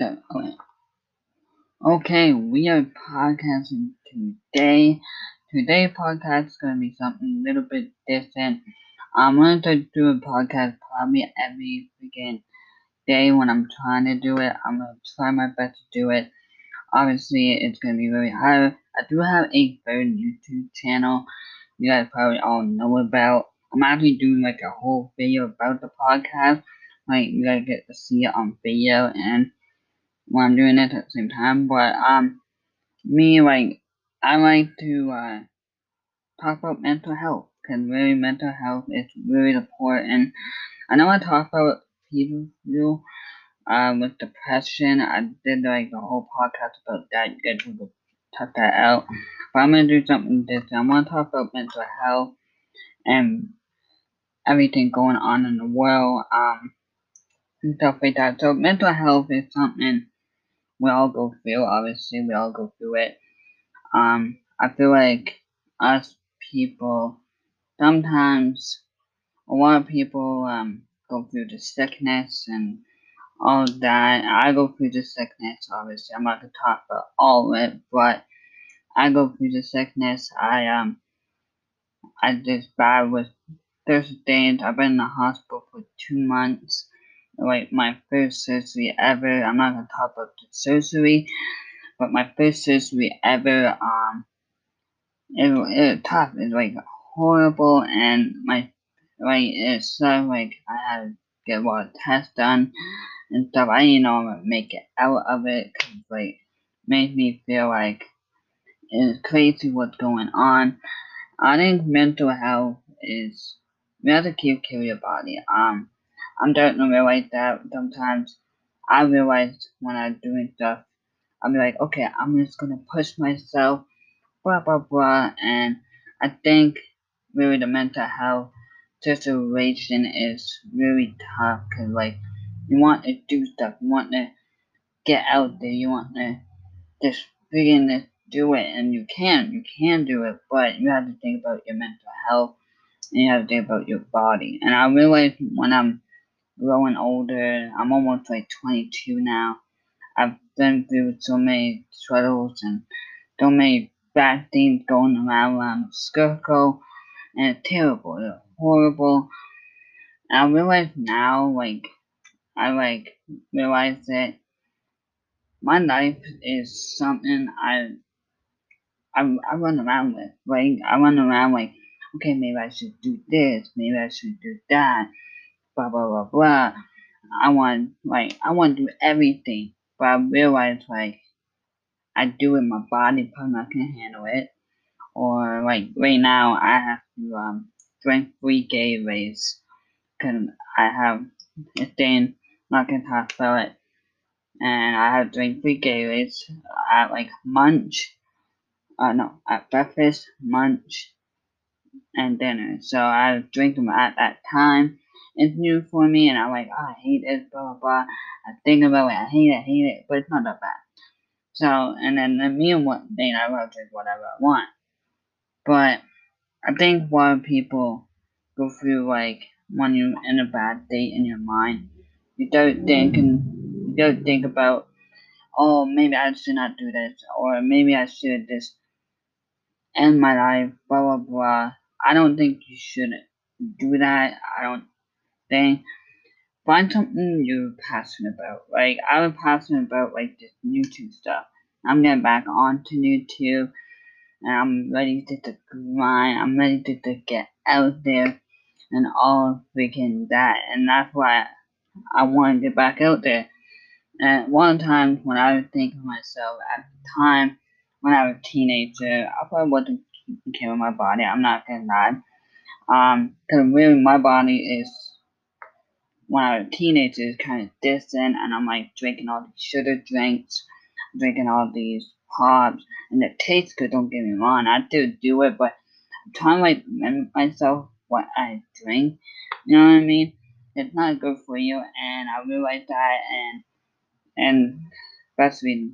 Okay. Okay, we are podcasting today. Today's podcast is gonna be something a little bit different. I'm gonna do a podcast probably every freaking day when I'm trying to do it. I'm gonna try my best to do it. Obviously, it's gonna be very hard. I do have a third YouTube channel you guys probably all know about. I'm actually doing like a whole video about the podcast. Like you guys get to see it on video and when I'm doing it at the same time. But um, me like I like to uh, talk about mental health because really mental health is really important. I know I talk about people uh, with depression. I did like a whole podcast about that. You guys will check that out. But I'm gonna do something different. I want to talk about mental health and everything going on in the world. Um, and stuff like that. So mental health is something we all go through. Obviously, we all go through it. Um, I feel like us people sometimes a lot of people um go through the sickness and all that. I go through the sickness. Obviously, I'm not gonna talk about all of it, but I go through the sickness. I um I just bad with Thursdays. I've been in the hospital for two months like my first surgery ever. I'm not gonna talk about the surgery, but my first surgery ever. Um, it it tough. It's like horrible, and my like it's so like I had to get a lot of tests done and stuff. I didn't know I'm gonna make it out of it because like made me feel like it's crazy what's going on. I think mental health is you have to keep care your body. Um Starting to realize that sometimes I realize when I'm doing stuff, i am like, okay, I'm just gonna push myself, blah blah blah, and I think really the mental health situation is really tough because like you want to do stuff, you want to get out there, you want to just begin to do it, and you can, you can do it, but you have to think about your mental health and you have to think about your body. And I realize when I'm growing older. I'm almost like 22 now. I've been through so many struggles and so many bad things going around around circle, and it's terrible. It's horrible. And I realize now, like, I like realize that my life is something I I, I run around with. Like, I run around like, okay, maybe I should do this, maybe I should do that blah blah blah blah. I want like I want to do everything, but I realize like I do it, my body probably not can handle it. Or like right now, I have to um drink three Gatorades because I have a thing not gonna talk about it, and I have to drink three Gatorades at like munch. Uh no, at breakfast, lunch, and dinner. So I drink them at that time it's new for me, and I'm like, oh, I hate this, blah blah blah. I think about it, I hate it, I hate it, but it's not that bad. So, and then the meal one thing, I will drink whatever I want. But I think a people go through like when you're in a bad state in your mind, you don't think and you don't think about, oh, maybe I should not do this, or maybe I should just end my life, blah blah blah. I don't think you should do that. I don't thing. Find something you're passionate about. Like I was passionate about like this YouTube stuff. I'm getting back onto YouTube and I'm ready to, to grind. I'm ready to, to get out there and all freaking that. And that's why I want to get back out there. And one time when I was thinking to myself at the time when I was a teenager, I probably wasn't taking care of my body. I'm not gonna lie. Um, cause really my body is when I was a teenager, kind of distant, and I'm like drinking all these sugar drinks, drinking all these pops, and it tastes good. Don't get me wrong, I do do it, but I'm trying to like remember myself what I drink. You know what I mean? It's not good for you, and I realize that, and and that's the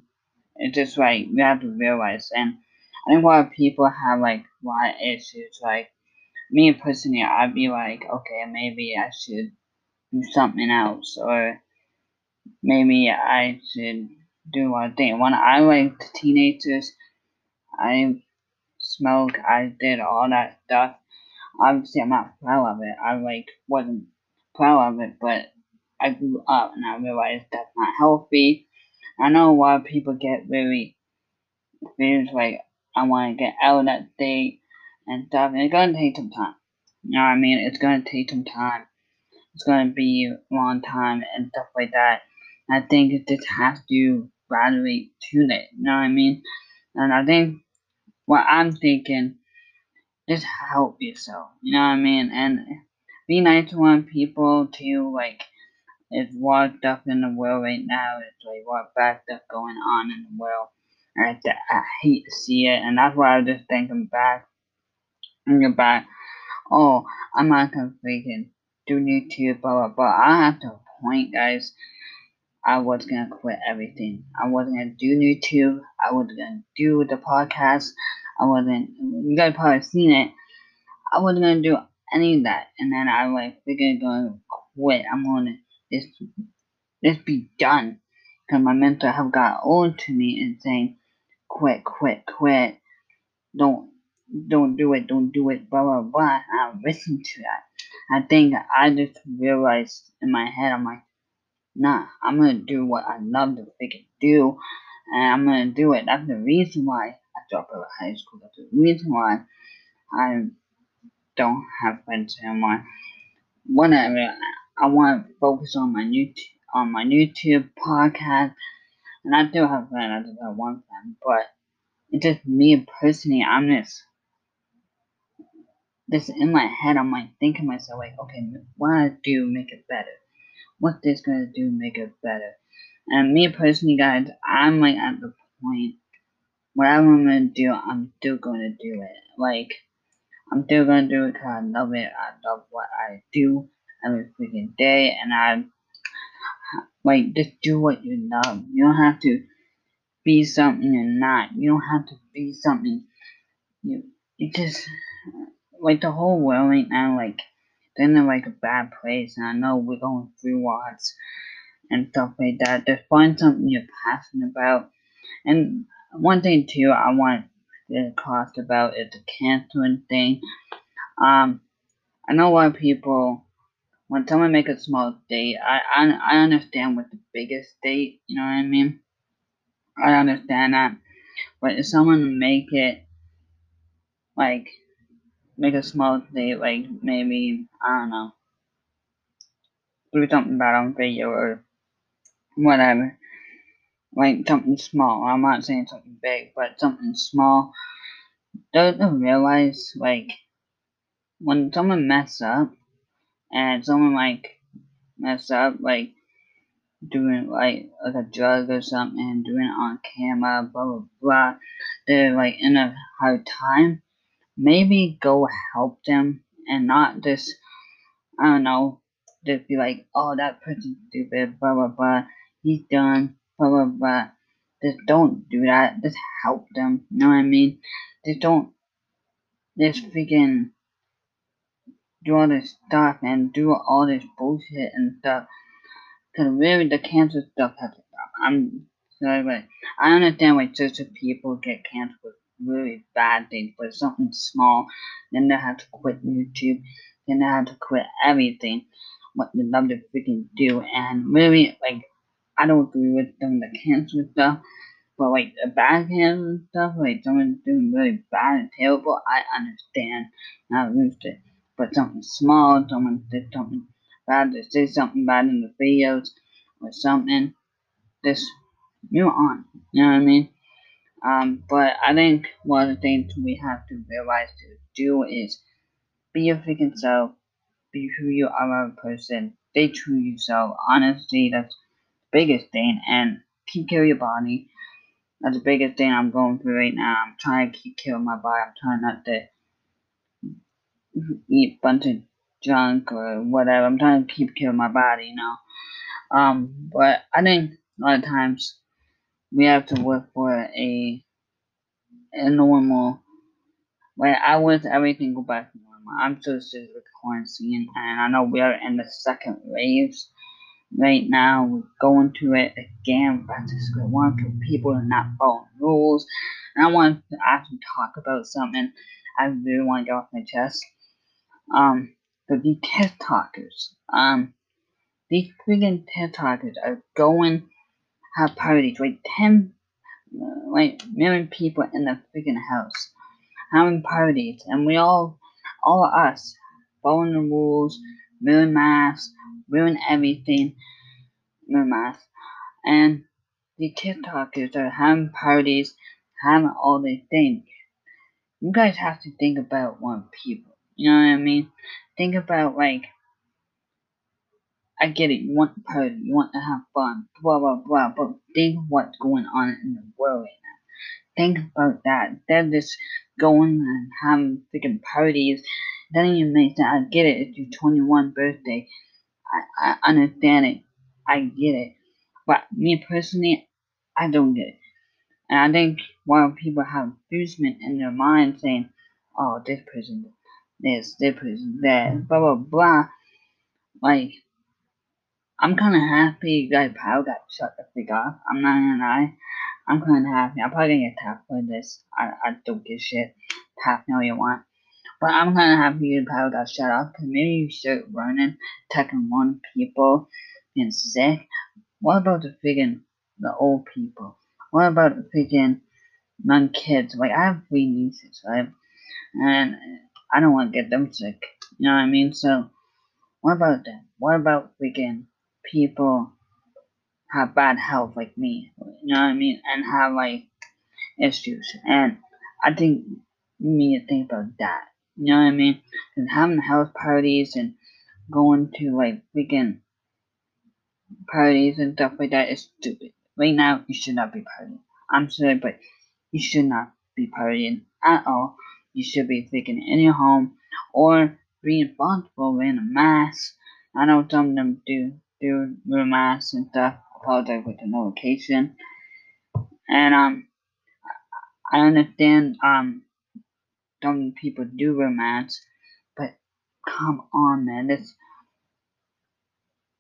it's just like you have to realize, and I think a lot of people have like a lot of issues. Like me personally, I'd be like, okay, maybe I should do something else or maybe I should do one thing. When I was teenagers, I smoked, I did all that stuff. Obviously, I'm not proud of it. I like wasn't proud of it, but I grew up and I realized that's not healthy. I know a lot of people get really feels like I want to get out of that state and stuff, and it's gonna take some time. You know what I mean? It's gonna take some time. It's gonna be a long time and stuff like that. I think it just has to graduate to it. You know what I mean? And I think what I'm thinking, just help yourself. You know what I mean? And be nice to one people to like. It's what stuff in the world right now. It's like what bad stuff going on in the world. I, I hate to see it, and that's why I was just thinking back, thinking back. Oh, I'm not gonna freaking do YouTube, blah blah blah. I have to point, guys. I was gonna quit everything. I wasn't gonna do YouTube. I wasn't gonna do the podcast. I wasn't. You guys probably seen it. I wasn't gonna do any of that, and then I like figured gonna quit. I'm gonna just just be done, because my mental health got old to me and saying, quit, quit, quit. Don't don't do it, don't do it, blah blah blah. I listened to that. I think I just realized in my head, I'm like, nah, I'm gonna do what I love to freaking do, and I'm gonna do it. That's the reason why I dropped out of high school. That's the reason why I don't have friends anymore. Whatever. I want to focus on my new on my YouTube podcast, and I do have friends. I just have one friend, but it's just me personally. I'm just this in my head. I'm like thinking myself like, okay, what I do make it better what this gonna do make it better. And me personally, guys, I'm like at the point whatever I'm gonna do, I'm still gonna do it. Like I'm still gonna do it because I love it. I love what I do every freaking day, and I like just do what you love. You don't have to be something you're not. You don't have to be something you. You just like the whole world right now, like they're in like a bad place, and I know we're going through lots and stuff like that. Just find something you're passionate about. And one thing too, I want to talk about is the canceling thing. Um, I know a lot of people when someone make a small date, I, I I understand what the biggest date, you know what I mean? I understand that. But if someone make it like make a small date, like maybe I don't know, do something bad on video or whatever, like something small. I'm not saying something big, but something small. Don't realize like when someone mess up and someone like mess up like doing like like a drug or something and doing it on camera, blah blah blah. They're like in a hard time maybe go help them and not just I don't know, just be like, oh that person's stupid, blah blah blah, he's done, blah blah blah. Just don't do that. Just help them. You know what I mean? Just don't just freaking do all this stuff and do all this bullshit and stuff. Cause really the cancer stuff has to stop. I'm sorry, but I understand why certain people get cancer really bad things, but something small, then they have to quit YouTube, then they have to quit everything, what they love to freaking do, and really, like, I don't agree with them, the cancer stuff, but like the bad cancer stuff, like someone's doing really bad and terrible, I understand, not lose it, but something small, someone did something bad, they say something bad in the videos, or something, just move on, you know what I mean? Um, but I think one of the things we have to realize to do is be your freaking self, be who you are as a person, stay true to yourself. Honestly, that's the biggest thing, and keep care of your body. That's the biggest thing I'm going through right now. I'm trying to keep care of my body. I'm trying not to eat a bunch of junk or whatever. I'm trying to keep care of my body, you know. Um, but I think a lot of times we have to work for a a normal where I wish everything go back to normal. I'm so sick of quarantine and I know we are in the second waves right now we're going to it again back to square one for people are not following rules. And I want to actually talk about something I really want to get off my chest. Um, the, the TikTokers. Um, these freaking TikTokers are going have parties, like ten, uh, like million people in the freaking house having parties, and we all, all of us, following the rules, wearing masks, wearing everything, wearing masks, and the TikTokers are having parties, having all these things. You guys have to think about one people. You know what I mean? Think about like I get it, you want to party, you want to have fun, blah blah blah, but think what's going on in the world right now. Think about that. They're just going and having freaking parties. Doesn't even make sense. I get it, it's your 21 birthday. I, I understand it. I get it. But me personally, I don't get it. And I think while people have amusement in their mind saying, oh, this person, this, this person, that, blah, blah, blah, like, I'm kind of happy guys probably got shut the freak off. I'm not gonna lie. I'm kind of happy. I'm probably gonna get tapped for this. I, I don't give shit. Tap me all you want. But I'm kind of happy you probably got shut off because maybe you start running, attacking one people, being sick. What about the freaking the old people? What about the freaking young kids? Like I have three nieces, right? And I don't want to get them sick. You know what I mean? So what about them? What about freaking people have bad health like me, you know what I mean, and have like issues. And I think you need to think about that. You know what I mean? And having health parties and going to like weekend parties and stuff like that is stupid. Right now, you should not be partying. I'm sorry, but you should not be partying at all. You should be thinking in your home or be responsible wearing a mask. I know some of them do do wear masks and stuff. Apologize with the notification. And um, I understand um, some people do masks, but come on, man, this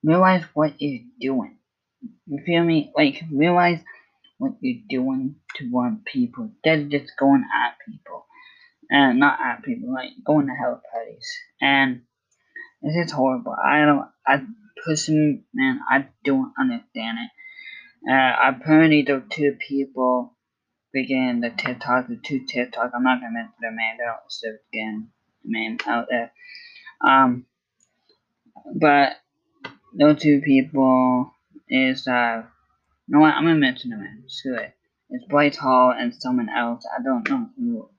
realize what you're doing. You feel me? Like realize what you're doing to one people. Of just going at people. And not at people, like going to health parties. And it's just horrible. I don't I person, man, I don't understand it. Uh, apparently, the two people began the TikTok, the two TikTok. I'm not gonna mention their name. They don't serve again name out there. Um, but those two people is uh, you know what? I'm gonna mention them. Screw it. It's Bryce Hall and someone else. I don't know who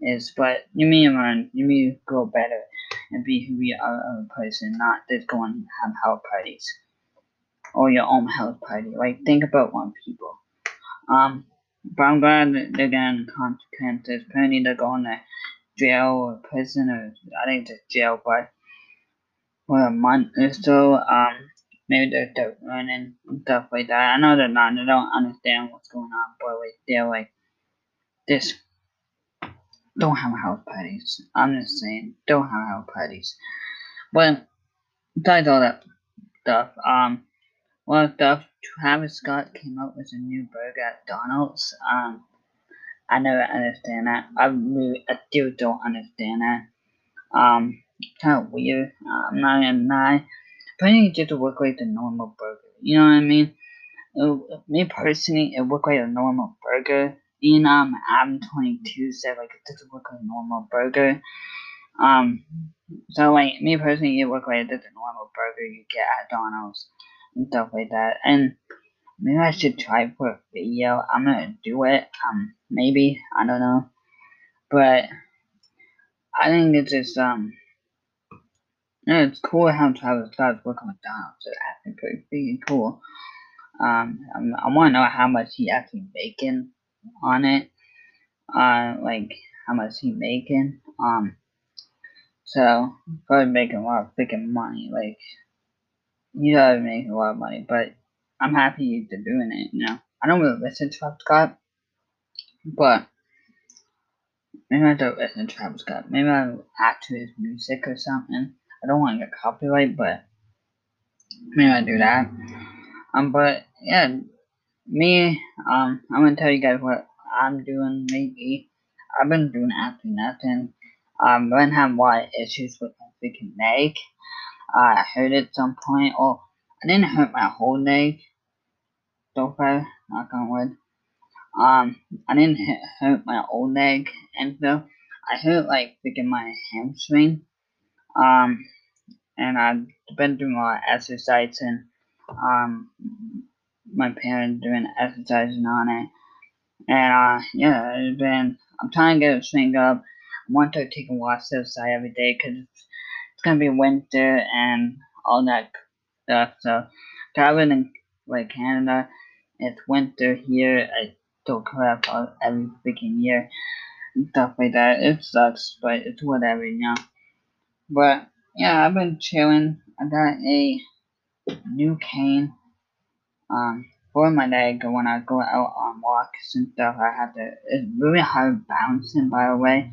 is, but you mean learn. You mean grow better and be who you are as a person, not just go and have health parties or your own health party. Like think about one people. Um, but I'm glad they're getting consequences. Apparently they're going to jail or prison or I think it's jail, but for a month or so. Um, maybe they're, they're running and stuff like that. I know they're not. They don't understand what's going on, but like they're like this don't have house parties. I'm just saying, don't have house parties. But besides all that stuff, um, well, stuff. Travis Scott came out with a new burger at Donald's. Um, I never understand that. I really, I still don't understand that. Um, kind of weird. Uh, I'm not gonna lie. Apparently, it just look like the normal burger. You know what I mean? It, me personally, it looked like a normal burger in um Adam 22 said like it doesn't look like a normal burger. Um, so like me personally, it looked like it's a normal burger you get at Donald's and stuff like that. And maybe I should try for a video. I'm gonna do it. Um, maybe I don't know, but I think it's just um. Yeah, it's cool how Travis Scott's working with Donald's. It's actually pretty cool. Um, I, I want to know how much he actually making on it. Uh, like how much he making. Um, so probably making a lot of freaking money. Like you gotta make a lot of money, but I'm happy they're doing it. You know, I don't really listen to Travis Scott, but maybe I don't listen to Travis Scott. Maybe I add to his music or something. I don't want to get copyright, but maybe I do that. Um, but yeah, me, um, I'm gonna tell you guys what I'm doing lately. I've been doing absolutely nothing. Um, I've been having a lot of issues with my freaking leg. I hurt at some point. Oh, I didn't hurt my whole leg. So far, knock on wood. Um, I didn't hurt my old leg and so I hurt like freaking my hamstring. Um, and I've been doing a lot of exercise and um, my parents doing exercising on it. And uh, yeah, it's been. I'm trying to get it straightened up. I want to take a walk outside every day because it's, it's gonna be winter and all that stuff. So traveling in like Canada, it's winter here. I still crap every freaking year and stuff like that. It sucks, but it's whatever, you know. But yeah, I've been chilling. I got a new cane um, for my leg when I go out on walks and stuff. I have to. It's really hard bouncing, by the way.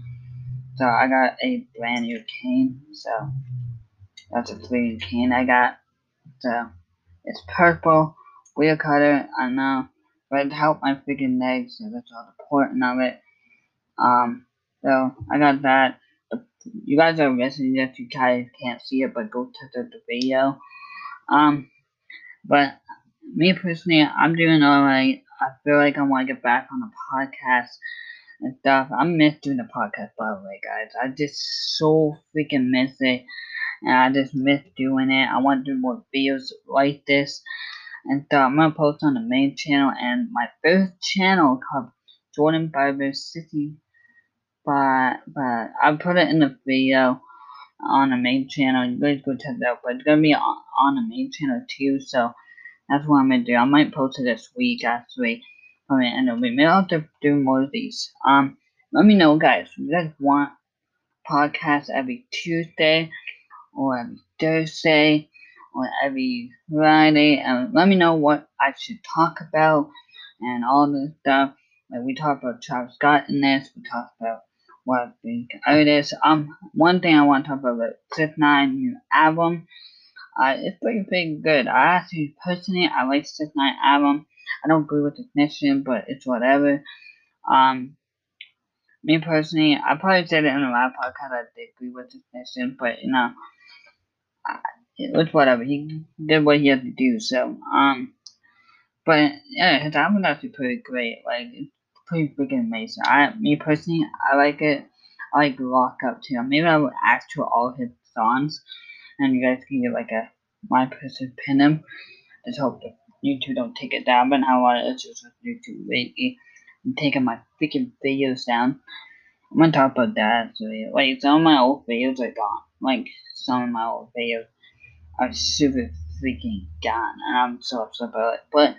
So I got a brand new cane. So that's a free cane I got. So it's purple, weird color. I know, but it helped my freaking legs. So that's all the point of it. Um, so I got that. You guys are listening if you guys can't see it, but go check out the video. Um, but me personally, I'm doing alright. I feel like I want to get back on the podcast and stuff. I miss doing the podcast, by the way, guys. I just so freaking miss it. And I just miss doing it. I want to do more videos like this. And so I'm going to post on the main channel and my first channel called Jordan Barber City. But, but I'll put it in the video on the main channel. You guys go check that out. But it's going to be on, on the main channel too. So that's what I'm gonna do. I might post it this week actually. I mean, and then we may have to do more of these. Um, let me know, guys. If you guys want podcasts every Tuesday or every Thursday or every Friday, and let me know what I should talk about and all this stuff. Like we talked about Travis Scott in this. We talked about what big artists. Um, one thing I want to talk about is Nine new album. Uh, it's pretty, pretty good. I actually, personally, I like Six Nine album. I don't agree with the definition, but it's whatever. Um, me personally, I probably said it in the last podcast. I did agree with the definition, but you know, it was whatever. He did what he had to do. So, um, but yeah, his album actually pretty great. Like, it's pretty freaking amazing. I, me personally, I like it. I like Lock Up too. Maybe I would add to all his songs and you guys can get like a my person pin him. Just hope that YouTube don't take it down. But now I it's just YouTube lately. I'm taking my freaking videos down. I'm gonna talk about that. So like some of my old videos are gone. Like some of my old videos are super freaking gone, and I'm so upset about it. But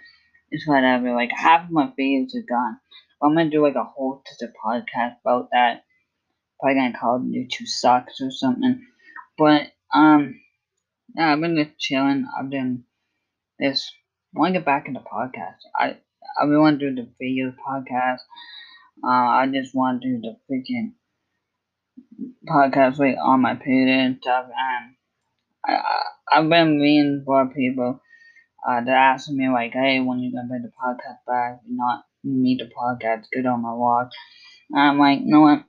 it's whatever. Like half of my videos are gone. I'm gonna do like a whole just a podcast about that. Probably gonna call it YouTube sucks or something. But um, yeah, I've been just chilling. I've been this. Want to get back into podcast. I I really want to do the video podcast. Uh, I just want to do the freaking podcast like on my page and stuff. And I, I I've been meeting more people uh, that ask me like, hey, when you gonna bring the podcast back? Not need the podcast. Good on my walk. And I'm like, you know what?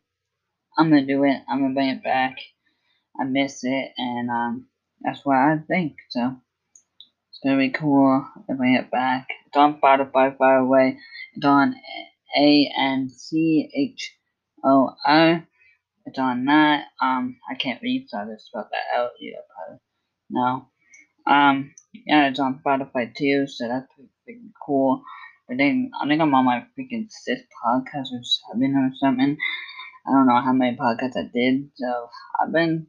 I'm gonna do it. I'm gonna bring it back. I miss it, and um, that's what I think. So it's gonna be cool to bring it back. It's on Spotify, by the way. It's on A N C H O R. It's on that. Um, I can't read, so I just spelled that out. Yeah, probably. No. Um, yeah, it's on Spotify too, so that's freaking cool. But then I think I'm on my freaking sixth podcast or seven or something. I don't know how many podcasts I did, so I've been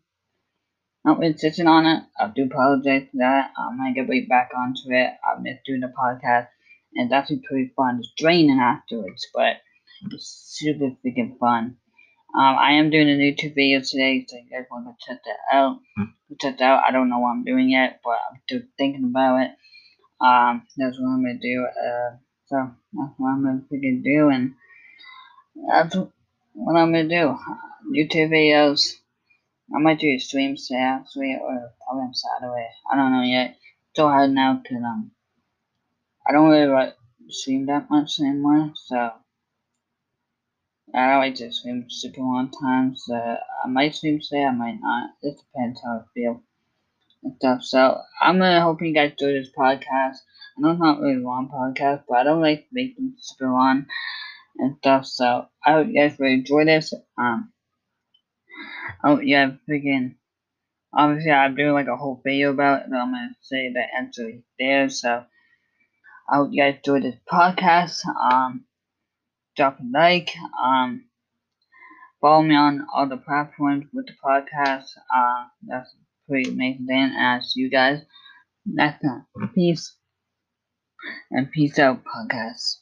not been sitting on it. I do apologize for that. I'm gonna get right back onto it. I've been doing the podcast, and it's actually pretty fun. It's draining afterwards, but it's super freaking fun. Um, I am doing a new two videos today, so you guys want to check that out. Check that out. I don't know what I'm doing yet, but I'm still thinking about it. Um, that's what I'm gonna do. Uh, so that's what I'm gonna freaking do, and that's what I'm gonna do. YouTube videos. I might do a stream Saturday or probably on Saturday. I don't know yet. so hard now because um, I don't really like stream that much anymore, so I like to stream super long times. So I might stream today, I might not. It depends how I feel and stuff. So I'm gonna hope you guys enjoy this podcast. I know it's not really long podcast, but I don't like to make them super long and stuff. So I hope you guys really enjoy this. Um, I yeah, freaking. Obviously, I'm doing like a whole video about it, but I'm gonna say the answer there. So I hope you guys enjoy this podcast. Um, drop a like. Um, follow me on all the platforms with the podcast. Uh, that's pretty amazing. And I'll you guys next time. Peace and peace out, podcast.